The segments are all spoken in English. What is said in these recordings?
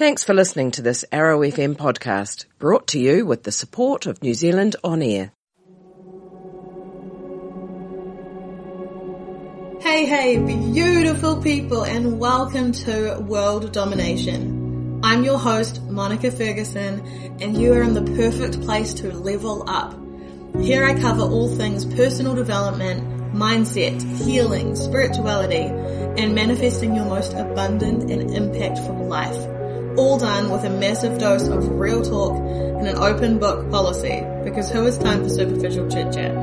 Thanks for listening to this Arrow FM podcast, brought to you with the support of New Zealand On Air. Hey, hey, beautiful people, and welcome to World Domination. I'm your host, Monica Ferguson, and you are in the perfect place to level up. Here I cover all things personal development, mindset, healing, spirituality, and manifesting your most abundant and impactful life all done with a massive dose of real talk and an open book policy because who has time for superficial chit chat?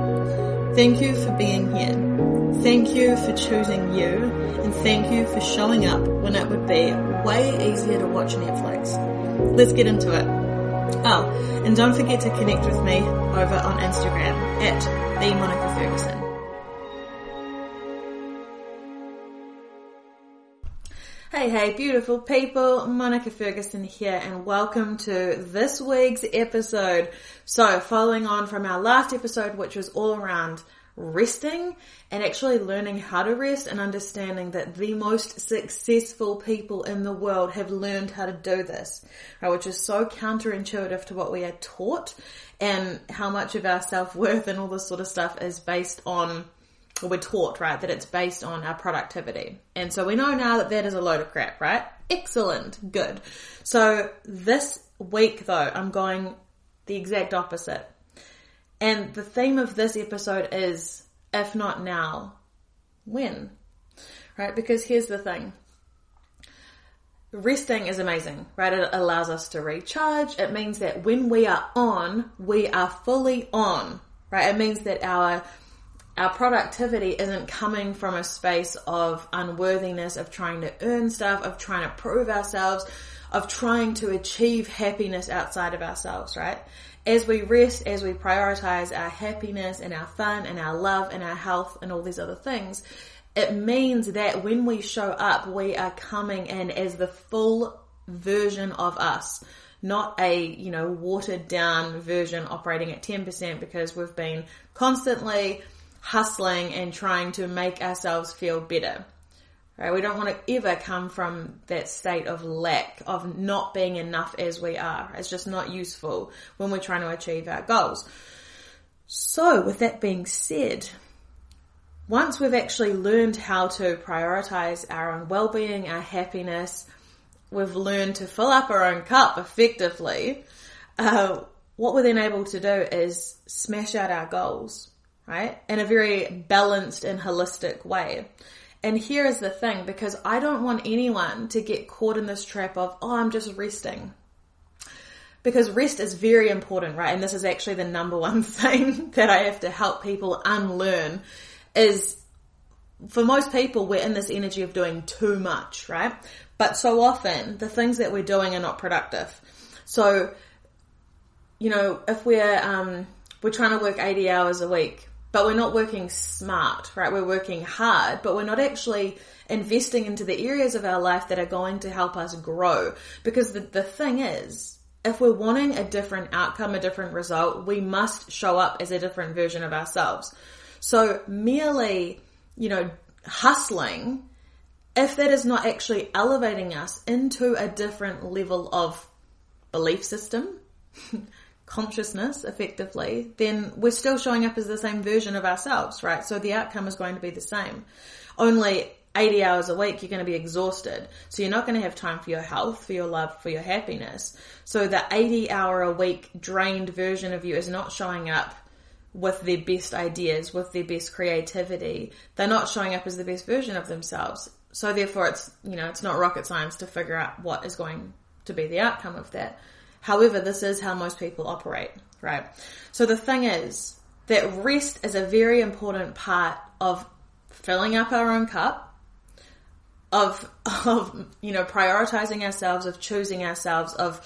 Thank you for being here. Thank you for choosing you and thank you for showing up when it would be way easier to watch Netflix. Let's get into it. Oh, and don't forget to connect with me over on Instagram at the Monica Ferguson. Hey, hey, beautiful people. Monica Ferguson here and welcome to this week's episode. So following on from our last episode, which was all around resting and actually learning how to rest and understanding that the most successful people in the world have learned how to do this, right, which is so counterintuitive to what we are taught and how much of our self-worth and all this sort of stuff is based on we're taught, right, that it's based on our productivity. And so we know now that that is a load of crap, right? Excellent. Good. So this week though, I'm going the exact opposite. And the theme of this episode is, if not now, when? Right? Because here's the thing. Resting is amazing, right? It allows us to recharge. It means that when we are on, we are fully on, right? It means that our our productivity isn't coming from a space of unworthiness, of trying to earn stuff, of trying to prove ourselves, of trying to achieve happiness outside of ourselves, right? As we rest, as we prioritize our happiness and our fun and our love and our health and all these other things, it means that when we show up, we are coming in as the full version of us not a, you know, watered down version operating at 10% because we've been constantly hustling and trying to make ourselves feel better. Right? We don't want to ever come from that state of lack, of not being enough as we are. It's just not useful when we're trying to achieve our goals. So with that being said, once we've actually learned how to prioritize our own well-being, our happiness, we've learned to fill up our own cup effectively, uh, what we're then able to do is smash out our goals right? In a very balanced and holistic way. And here is the thing, because I don't want anyone to get caught in this trap of, oh, I'm just resting. Because rest is very important, right? And this is actually the number one thing that I have to help people unlearn is for most people, we're in this energy of doing too much, right? But so often the things that we're doing are not productive. So, you know, if we're, um, we're trying to work 80 hours a week, but we're not working smart, right? We're working hard, but we're not actually investing into the areas of our life that are going to help us grow. Because the, the thing is, if we're wanting a different outcome, a different result, we must show up as a different version of ourselves. So merely, you know, hustling, if that is not actually elevating us into a different level of belief system, consciousness effectively, then we're still showing up as the same version of ourselves, right? So the outcome is going to be the same. Only 80 hours a week, you're going to be exhausted. So you're not going to have time for your health, for your love, for your happiness. So the 80 hour a week drained version of you is not showing up with their best ideas, with their best creativity. They're not showing up as the best version of themselves. So therefore it's, you know, it's not rocket science to figure out what is going to be the outcome of that. However, this is how most people operate, right? So the thing is that rest is a very important part of filling up our own cup, of, of, you know, prioritizing ourselves, of choosing ourselves, of,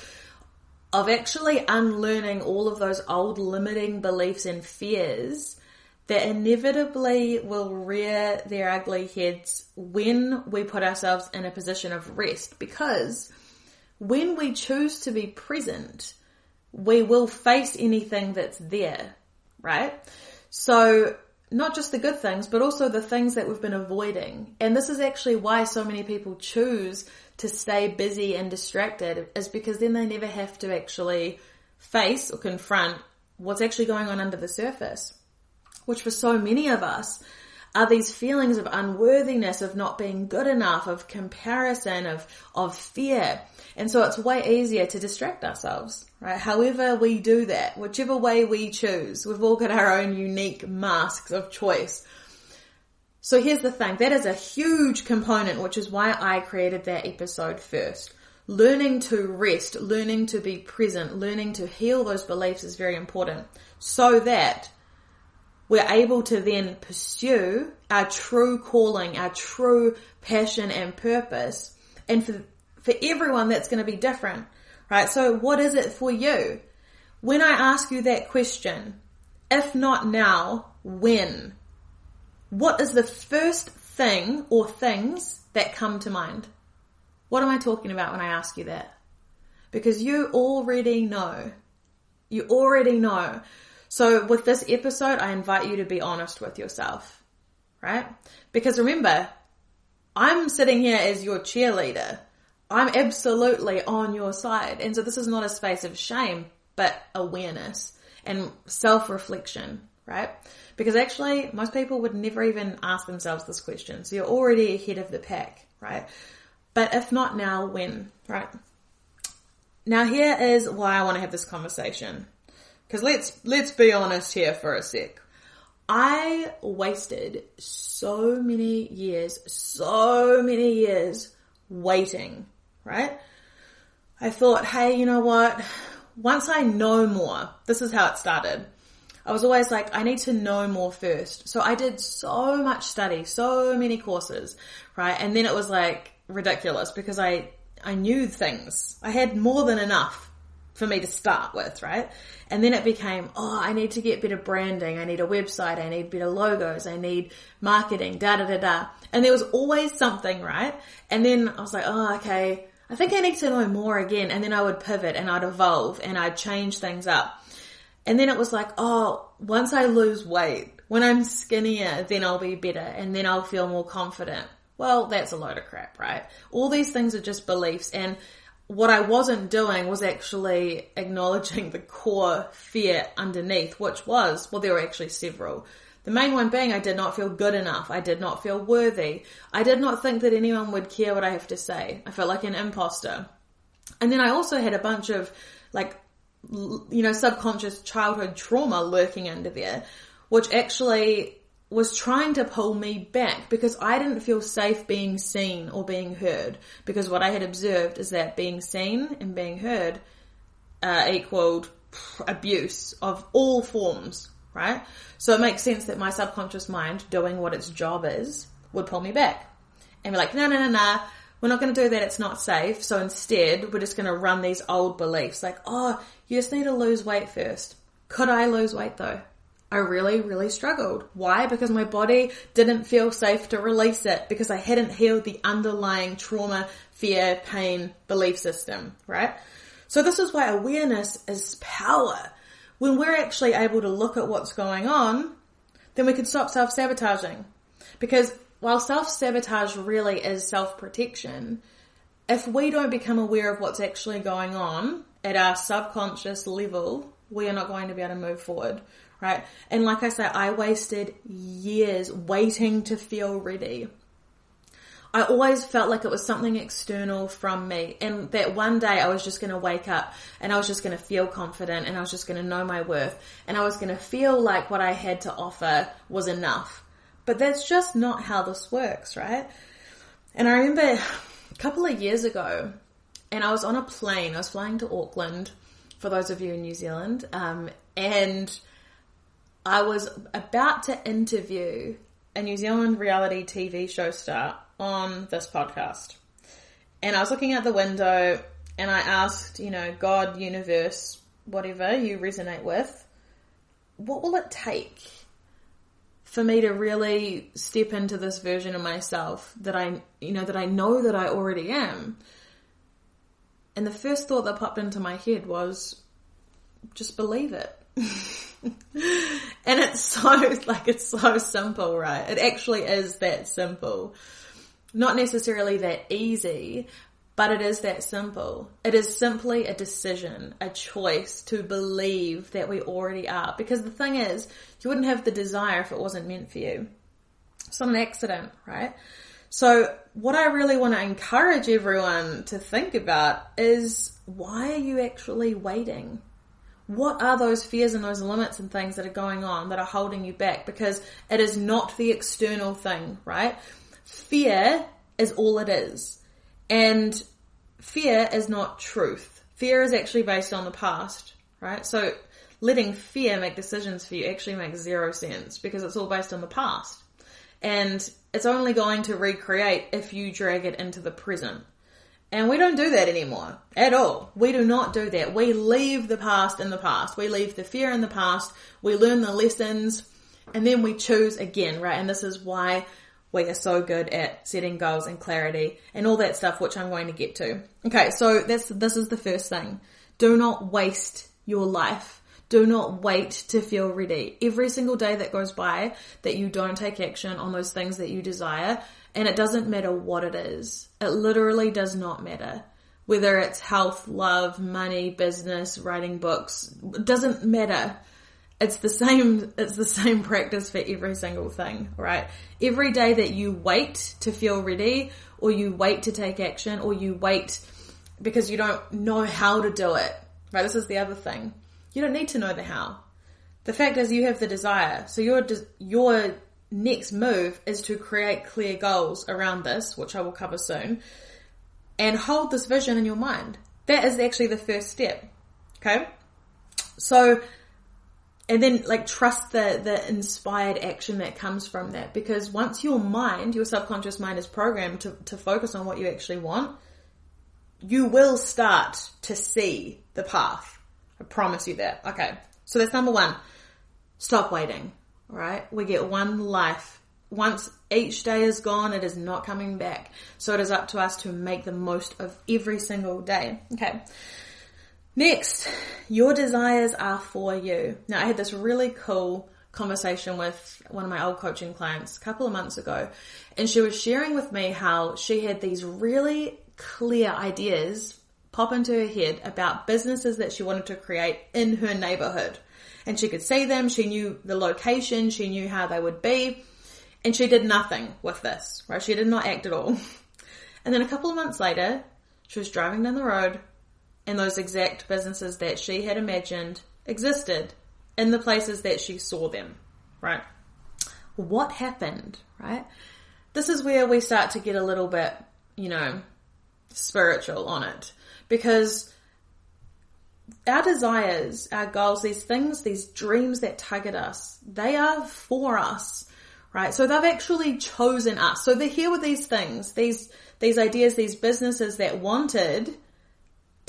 of actually unlearning all of those old limiting beliefs and fears that inevitably will rear their ugly heads when we put ourselves in a position of rest because when we choose to be present, we will face anything that's there, right? So not just the good things, but also the things that we've been avoiding. And this is actually why so many people choose to stay busy and distracted is because then they never have to actually face or confront what's actually going on under the surface. Which for so many of us are these feelings of unworthiness, of not being good enough, of comparison, of, of fear. And so it's way easier to distract ourselves, right? However we do that, whichever way we choose, we've all got our own unique masks of choice. So here's the thing, that is a huge component, which is why I created that episode first. Learning to rest, learning to be present, learning to heal those beliefs is very important so that we're able to then pursue our true calling, our true passion and purpose. And for, for everyone, that's going to be different, right? So what is it for you? When I ask you that question, if not now, when? What is the first thing or things that come to mind? What am I talking about when I ask you that? Because you already know. You already know. So with this episode, I invite you to be honest with yourself, right? Because remember, I'm sitting here as your cheerleader. I'm absolutely on your side. And so this is not a space of shame, but awareness and self-reflection, right? Because actually, most people would never even ask themselves this question. So you're already ahead of the pack, right? But if not now, when, right? Now here is why I want to have this conversation. Cause let's, let's be honest here for a sec. I wasted so many years, so many years waiting, right? I thought, hey, you know what? Once I know more, this is how it started. I was always like, I need to know more first. So I did so much study, so many courses, right? And then it was like ridiculous because I, I knew things. I had more than enough for me to start with, right? And then it became, oh, I need to get better branding. I need a website. I need better logos. I need marketing, da da da da. And there was always something, right? And then I was like, oh, okay. I think I need to know more again. And then I would pivot and I'd evolve and I'd change things up. And then it was like, oh, once I lose weight, when I'm skinnier, then I'll be better and then I'll feel more confident. Well, that's a load of crap, right? All these things are just beliefs and what I wasn't doing was actually acknowledging the core fear underneath, which was, well, there were actually several. The main one being I did not feel good enough. I did not feel worthy. I did not think that anyone would care what I have to say. I felt like an imposter. And then I also had a bunch of like, you know, subconscious childhood trauma lurking under there, which actually was trying to pull me back because I didn't feel safe being seen or being heard. Because what I had observed is that being seen and being heard uh, equaled abuse of all forms, right? So it makes sense that my subconscious mind doing what its job is would pull me back and be like, no, no, no, no. We're not going to do that. It's not safe. So instead, we're just going to run these old beliefs like, oh, you just need to lose weight first. Could I lose weight though? I really, really struggled. Why? Because my body didn't feel safe to release it because I hadn't healed the underlying trauma, fear, pain, belief system, right? So this is why awareness is power. When we're actually able to look at what's going on, then we can stop self-sabotaging. Because while self-sabotage really is self-protection, if we don't become aware of what's actually going on at our subconscious level, we are not going to be able to move forward right? And like I say, I wasted years waiting to feel ready. I always felt like it was something external from me and that one day I was just going to wake up and I was just going to feel confident and I was just going to know my worth and I was going to feel like what I had to offer was enough. But that's just not how this works, right? And I remember a couple of years ago and I was on a plane, I was flying to Auckland for those of you in New Zealand, um, and I was about to interview a New Zealand reality TV show star on this podcast. And I was looking out the window and I asked, you know, God, universe, whatever you resonate with, what will it take for me to really step into this version of myself that I, you know, that I know that I already am? And the first thought that popped into my head was, just believe it. and it's so, like, it's so simple, right? It actually is that simple. Not necessarily that easy, but it is that simple. It is simply a decision, a choice to believe that we already are. Because the thing is, you wouldn't have the desire if it wasn't meant for you. It's not an accident, right? So what I really want to encourage everyone to think about is why are you actually waiting? What are those fears and those limits and things that are going on that are holding you back? Because it is not the external thing, right? Fear is all it is. And fear is not truth. Fear is actually based on the past, right? So letting fear make decisions for you actually makes zero sense because it's all based on the past. And it's only going to recreate if you drag it into the present. And we don't do that anymore at all. We do not do that. We leave the past in the past. We leave the fear in the past. We learn the lessons and then we choose again, right? And this is why we are so good at setting goals and clarity and all that stuff, which I'm going to get to. Okay. So that's, this is the first thing. Do not waste your life do not wait to feel ready. Every single day that goes by that you don't take action on those things that you desire, and it doesn't matter what it is. It literally does not matter. Whether it's health, love, money, business, writing books, doesn't matter. It's the same, it's the same practice for every single thing, right? Every day that you wait to feel ready, or you wait to take action, or you wait because you don't know how to do it, right? This is the other thing you don't need to know the how. The fact is you have the desire. So your, your next move is to create clear goals around this, which I will cover soon, and hold this vision in your mind. That is actually the first step. Okay? So, and then like trust the, the inspired action that comes from that because once your mind, your subconscious mind is programmed to, to focus on what you actually want, you will start to see the path. I promise you that. Okay. So that's number one. Stop waiting. Right? We get one life. Once each day is gone, it is not coming back. So it is up to us to make the most of every single day. Okay. Next, your desires are for you. Now I had this really cool conversation with one of my old coaching clients a couple of months ago and she was sharing with me how she had these really clear ideas pop into her head about businesses that she wanted to create in her neighborhood. And she could see them, she knew the location, she knew how they would be, and she did nothing with this, right? She did not act at all. And then a couple of months later, she was driving down the road and those exact businesses that she had imagined existed in the places that she saw them, right? What happened, right? This is where we start to get a little bit, you know, spiritual on it because our desires, our goals, these things, these dreams that tug at us, they are for us, right? So they've actually chosen us. So they're here with these things, these, these ideas, these businesses that wanted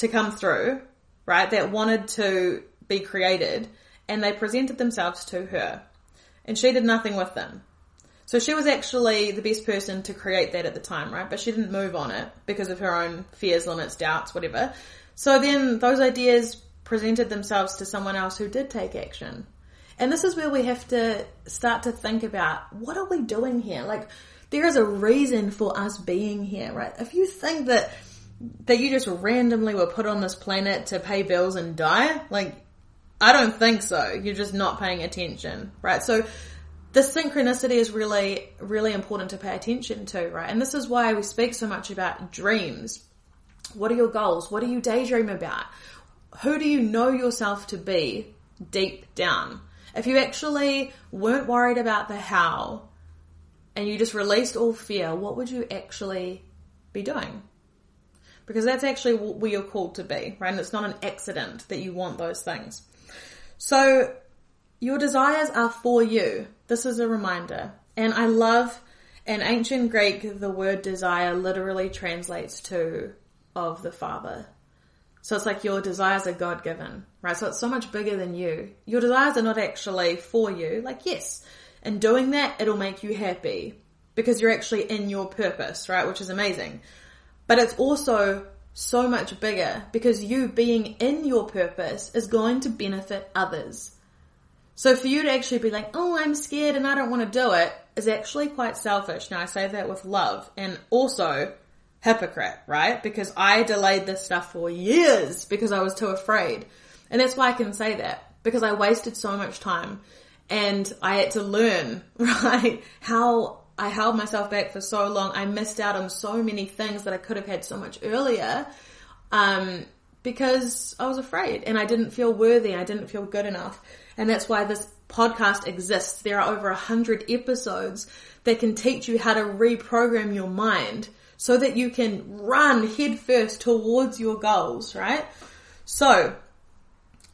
to come through, right? That wanted to be created and they presented themselves to her and she did nothing with them. So she was actually the best person to create that at the time, right? But she didn't move on it because of her own fears, limits, doubts, whatever. So then those ideas presented themselves to someone else who did take action. And this is where we have to start to think about what are we doing here? Like there is a reason for us being here, right? If you think that that you just randomly were put on this planet to pay bills and die, like I don't think so. You're just not paying attention, right? So the synchronicity is really, really important to pay attention to, right? And this is why we speak so much about dreams. What are your goals? What do you daydream about? Who do you know yourself to be deep down? If you actually weren't worried about the how and you just released all fear, what would you actually be doing? Because that's actually where you're called to be, right? And it's not an accident that you want those things. So your desires are for you. This is a reminder. And I love, in ancient Greek, the word desire literally translates to of the Father. So it's like your desires are God given, right? So it's so much bigger than you. Your desires are not actually for you. Like, yes, in doing that, it'll make you happy because you're actually in your purpose, right? Which is amazing. But it's also so much bigger because you being in your purpose is going to benefit others. So for you to actually be like, oh, I'm scared and I don't want to do it is actually quite selfish. Now I say that with love and also hypocrite, right? Because I delayed this stuff for years because I was too afraid. And that's why I can say that because I wasted so much time and I had to learn, right? How I held myself back for so long. I missed out on so many things that I could have had so much earlier. Um, because I was afraid and I didn't feel worthy I didn't feel good enough. And that's why this podcast exists. There are over a hundred episodes that can teach you how to reprogram your mind so that you can run headfirst towards your goals, right? So,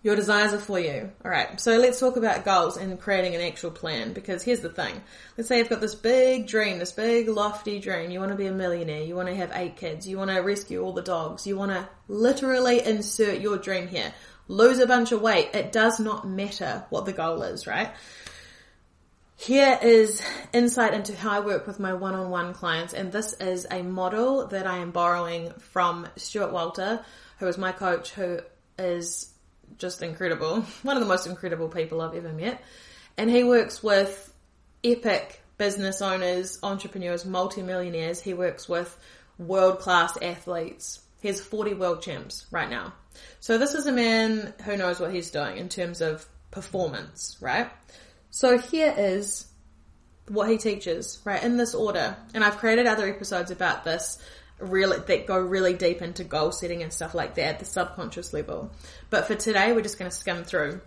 your desires are for you. Alright, so let's talk about goals and creating an actual plan because here's the thing. Let's say you've got this big dream, this big lofty dream. You want to be a millionaire, you want to have eight kids, you want to rescue all the dogs, you want to literally insert your dream here. Lose a bunch of weight. It does not matter what the goal is, right? Here is insight into how I work with my one-on-one clients and this is a model that I am borrowing from Stuart Walter, who is my coach, who is just incredible. One of the most incredible people I've ever met. And he works with epic business owners, entrepreneurs, multimillionaires. He works with world class athletes. He has 40 world champs right now. So this is a man who knows what he's doing in terms of performance, right? So here is what he teaches, right, in this order. And I've created other episodes about this really that go really deep into goal setting and stuff like that at the subconscious level. But for today, we're just going to skim through.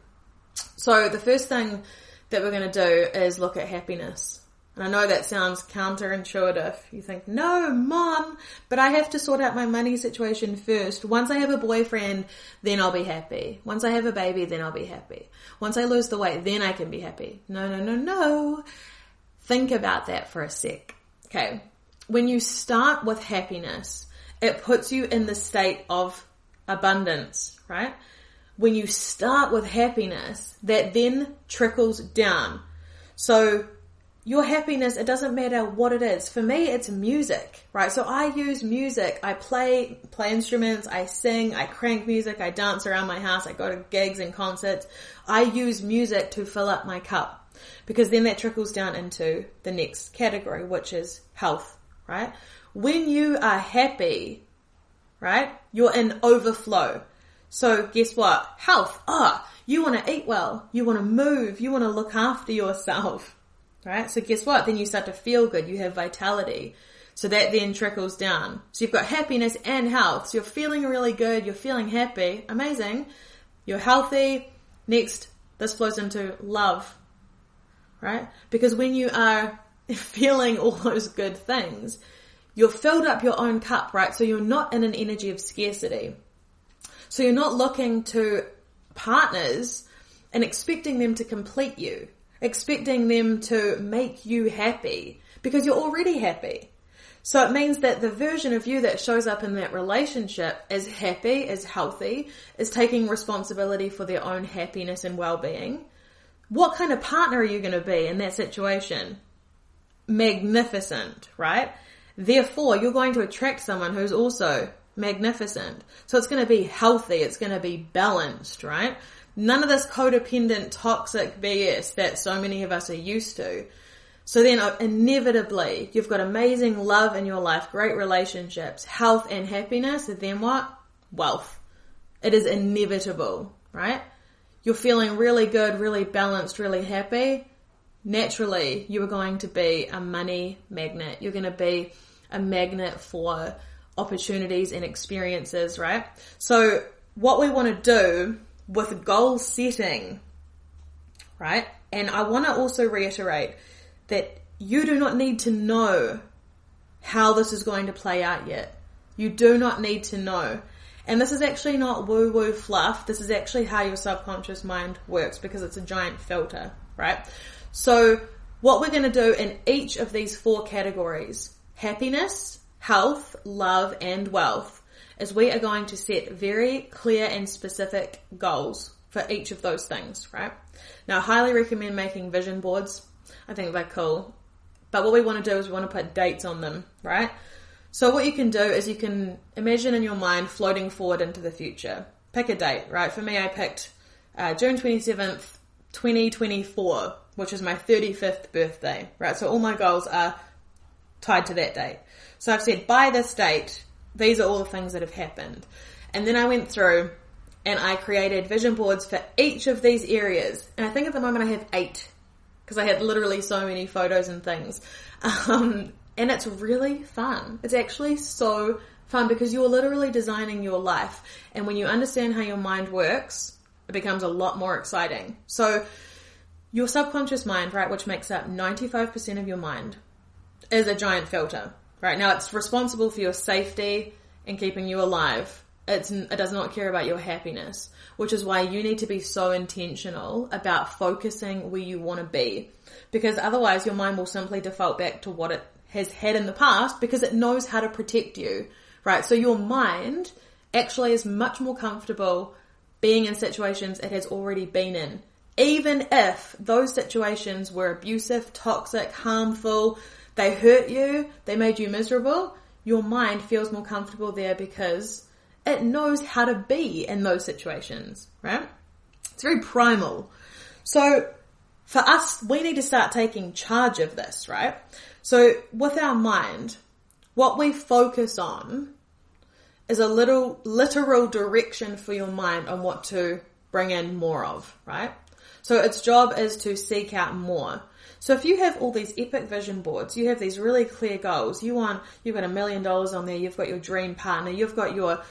So the first thing that we're going to do is look at happiness. And I know that sounds counterintuitive. You think, no, mom, but I have to sort out my money situation first. Once I have a boyfriend, then I'll be happy. Once I have a baby, then I'll be happy. Once I lose the weight, then I can be happy. No, no, no, no. Think about that for a sec. Okay when you start with happiness, it puts you in the state of abundance, right? When you start with happiness, that then trickles down. So your happiness, it doesn't matter what it is. For me, it's music, right? So I use music. I play, play instruments, I sing, I crank music, I dance around my house, I go to gigs and concerts. I use music to fill up my cup because then that trickles down into the next category, which is health right? When you are happy, right? You're in overflow. So guess what? Health. Ah, oh, you want to eat well. You want to move. You want to look after yourself, right? So guess what? Then you start to feel good. You have vitality. So that then trickles down. So you've got happiness and health. So you're feeling really good. You're feeling happy. Amazing. You're healthy. Next, this flows into love, right? Because when you are feeling all those good things, you've filled up your own cup, right? So you're not in an energy of scarcity. So you're not looking to partners and expecting them to complete you, expecting them to make you happy because you're already happy. So it means that the version of you that shows up in that relationship is happy, is healthy, is taking responsibility for their own happiness and well-being. What kind of partner are you going to be in that situation? Magnificent, right? Therefore, you're going to attract someone who's also magnificent. So it's going to be healthy. It's going to be balanced, right? None of this codependent, toxic BS that so many of us are used to. So then uh, inevitably, you've got amazing love in your life, great relationships, health and happiness. And then what? Wealth. It is inevitable, right? You're feeling really good, really balanced, really happy naturally you are going to be a money magnet. You're going to be a magnet for opportunities and experiences, right? So what we want to do with goal setting, right? And I want to also reiterate that you do not need to know how this is going to play out yet. You do not need to know. And this is actually not woo woo fluff. This is actually how your subconscious mind works because it's a giant filter, right? So what we're going to do in each of these four categories, happiness, health, love, and wealth, is we are going to set very clear and specific goals for each of those things, right? Now, I highly recommend making vision boards. I think they're cool. But what we want to do is we want to put dates on them, right? So what you can do is you can imagine in your mind floating forward into the future. Pick a date, right? For me, I picked uh, June 27th, 2024, which is my 35th birthday, right? So all my goals are tied to that date. So I've said by this date, these are all the things that have happened. And then I went through and I created vision boards for each of these areas. And I think at the moment I have eight because I had literally so many photos and things. Um, and it's really fun. It's actually so fun because you're literally designing your life. And when you understand how your mind works, it becomes a lot more exciting. So your subconscious mind, right, which makes up 95% of your mind, is a giant filter. Right now it's responsible for your safety and keeping you alive. It's, it does not care about your happiness, which is why you need to be so intentional about focusing where you want to be. Because otherwise your mind will simply default back to what it has had in the past because it knows how to protect you, right? So your mind actually is much more comfortable being in situations it has already been in. Even if those situations were abusive, toxic, harmful, they hurt you, they made you miserable, your mind feels more comfortable there because it knows how to be in those situations, right? It's very primal. So for us, we need to start taking charge of this, right? So with our mind, what we focus on is a little literal direction for your mind on what to bring in more of, right? So its job is to seek out more. So if you have all these epic vision boards, you have these really clear goals, you want, you've got a million dollars on there, you've got your dream partner, you've got your,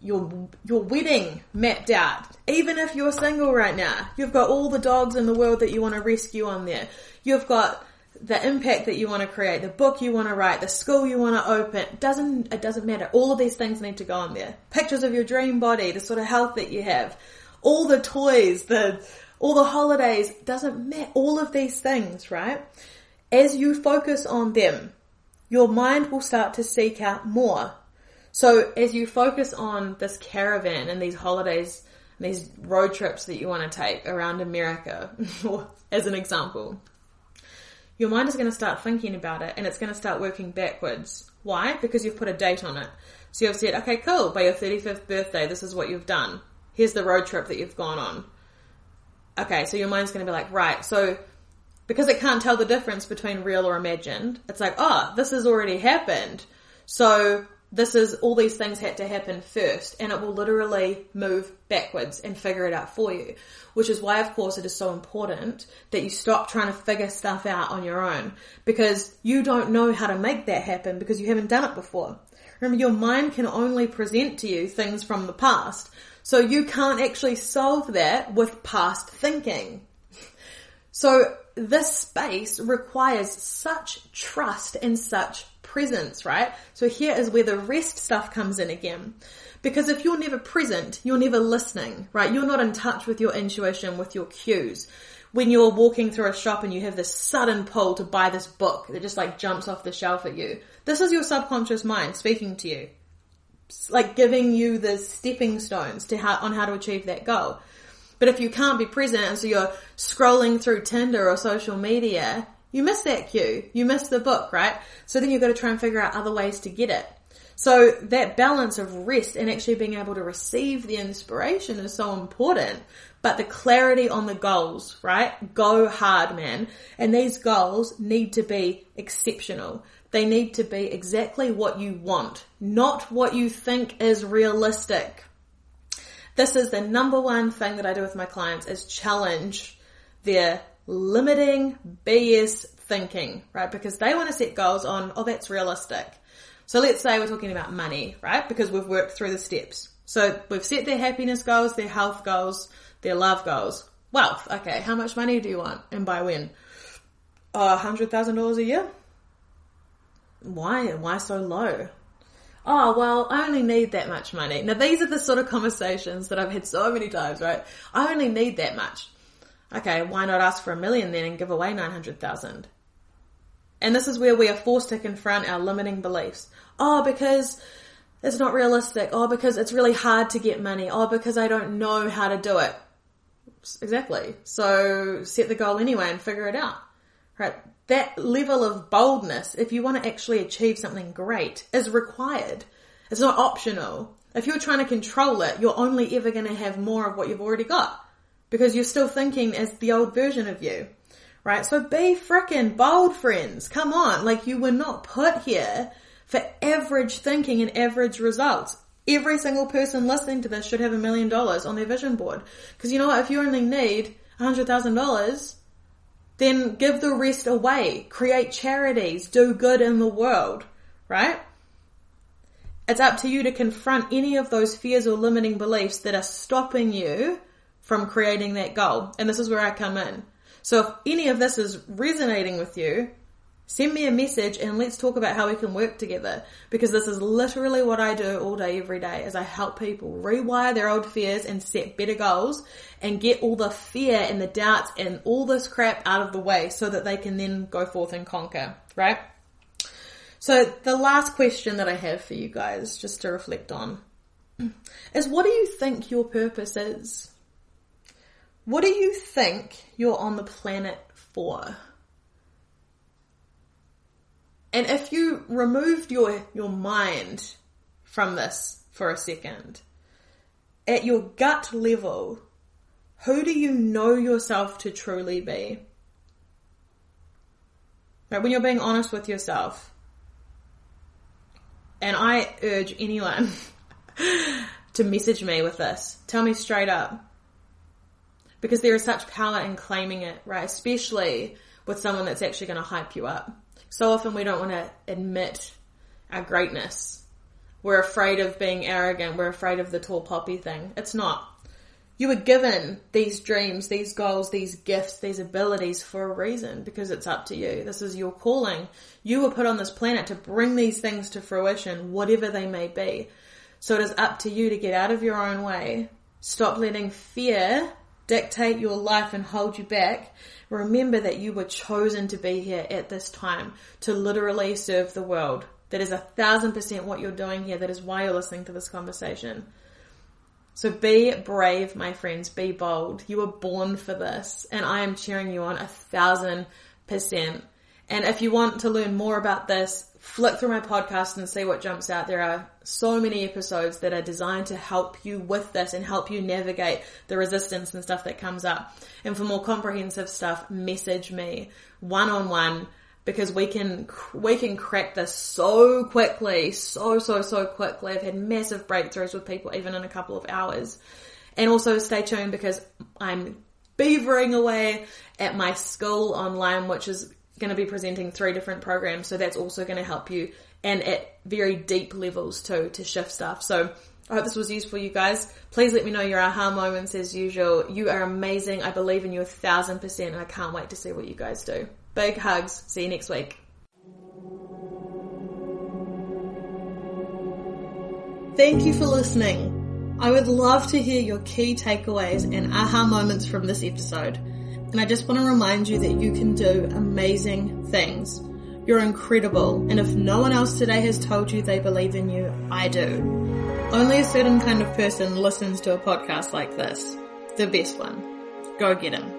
your, your wedding mapped out. Even if you're single right now, you've got all the dogs in the world that you want to rescue on there. You've got the impact that you want to create, the book you want to write, the school you want to open, doesn't, it doesn't matter. All of these things need to go on there. Pictures of your dream body, the sort of health that you have, all the toys, the, all the holidays, doesn't matter. All of these things, right? As you focus on them, your mind will start to seek out more. So as you focus on this caravan and these holidays, and these road trips that you want to take around America, as an example, your mind is going to start thinking about it and it's going to start working backwards. Why? Because you've put a date on it. So you've said, okay, cool, by your 35th birthday, this is what you've done. Here's the road trip that you've gone on okay, so your mind's going to be like, right, so because it can't tell the difference between real or imagined, it's like, oh, this has already happened. So this is, all these things had to happen first and it will literally move backwards and figure it out for you. Which is why, of course, it is so important that you stop trying to figure stuff out on your own because you don't know how to make that happen because you haven't done it before. Remember, your mind can only present to you things from the past. So you can't actually solve that with past thinking. So this space requires such trust and such presence, right? So here is where the rest stuff comes in again. Because if you're never present, you're never listening, right? You're not in touch with your intuition, with your cues. When you're walking through a shop and you have this sudden pull to buy this book that just like jumps off the shelf at you, this is your subconscious mind speaking to you like giving you the stepping stones to how, on how to achieve that goal. But if you can't be present and so you're scrolling through Tinder or social media, you miss that cue. You miss the book, right? So then you've got to try and figure out other ways to get it. So that balance of rest and actually being able to receive the inspiration is so important. But the clarity on the goals, right? Go hard, man. And these goals need to be exceptional. They need to be exactly what you want, not what you think is realistic. This is the number one thing that I do with my clients is challenge their limiting BS thinking, right? Because they want to set goals on, oh, that's realistic. So let's say we're talking about money, right? Because we've worked through the steps. So we've set their happiness goals, their health goals, their love goals. Wealth, okay, how much money do you want and by when? Uh, oh, $100,000 a year? Why why so low? Oh, well, I only need that much money. Now these are the sort of conversations that I've had so many times, right? I only need that much. Okay, why not ask for a million then and give away 900,000? And this is where we are forced to confront our limiting beliefs. Oh, because it's not realistic. Oh, because it's really hard to get money. Oh, because I don't know how to do it. Exactly. So set the goal anyway and figure it out. Right? That level of boldness, if you want to actually achieve something great, is required. It's not optional. If you're trying to control it, you're only ever going to have more of what you've already got. because you're still thinking as the old version of you. Right? So be frickin' bold, friends. Come on. Like you were not put here for average thinking and average results. Every single person listening to this should have a million dollars on their vision board. Cause you know what? If you only need a hundred thousand dollars, then give the rest away. Create charities. Do good in the world. Right? It's up to you to confront any of those fears or limiting beliefs that are stopping you from creating that goal. And this is where I come in. So if any of this is resonating with you, send me a message and let's talk about how we can work together. Because this is literally what I do all day, every day, is I help people rewire their old fears and set better goals and get all the fear and the doubts and all this crap out of the way so that they can then go forth and conquer, right? So the last question that I have for you guys, just to reflect on, is what do you think your purpose is? What do you think you're on the planet for? And if you removed your, your mind from this for a second, at your gut level, who do you know yourself to truly be? Right, when you're being honest with yourself, and I urge anyone to message me with this. Tell me straight up because there is such power in claiming it, right? Especially with someone that's actually going to hype you up. So often we don't want to admit our greatness. We're afraid of being arrogant. We're afraid of the tall poppy thing. It's not. You were given these dreams, these goals, these gifts, these abilities for a reason because it's up to you. This is your calling. You were put on this planet to bring these things to fruition, whatever they may be. So it is up to you to get out of your own way. Stop letting fear dictate your life and hold you back, remember that you were chosen to be here at this time to literally serve the world. That is a thousand percent what you're doing here. That is why you're listening to this conversation. So be brave, my friends. Be bold. You were born for this and I am cheering you on a thousand percent. And if you want to learn more about this, flick through my podcast and see what jumps out. There are so many episodes that are designed to help you with this and help you navigate the resistance and stuff that comes up. And for more comprehensive stuff, message me one on one because we can, we can crack this so quickly, so, so, so quickly. I've had massive breakthroughs with people even in a couple of hours. And also stay tuned because I'm beavering away at my school online, which is going to be presenting three different programs. So that's also going to help you and at very deep levels too to shift stuff. So I hope this was useful you guys. Please let me know your aha moments as usual. You are amazing. I believe in you a thousand percent and I can't wait to see what you guys do. Big hugs. See you next week. Thank you for listening. I would love to hear your key takeaways and aha moments from this episode. And I just want to remind you that you can do amazing things. You're incredible. And if no one else today has told you they believe in you, I do. Only a certain kind of person listens to a podcast like this. The best one. Go get him.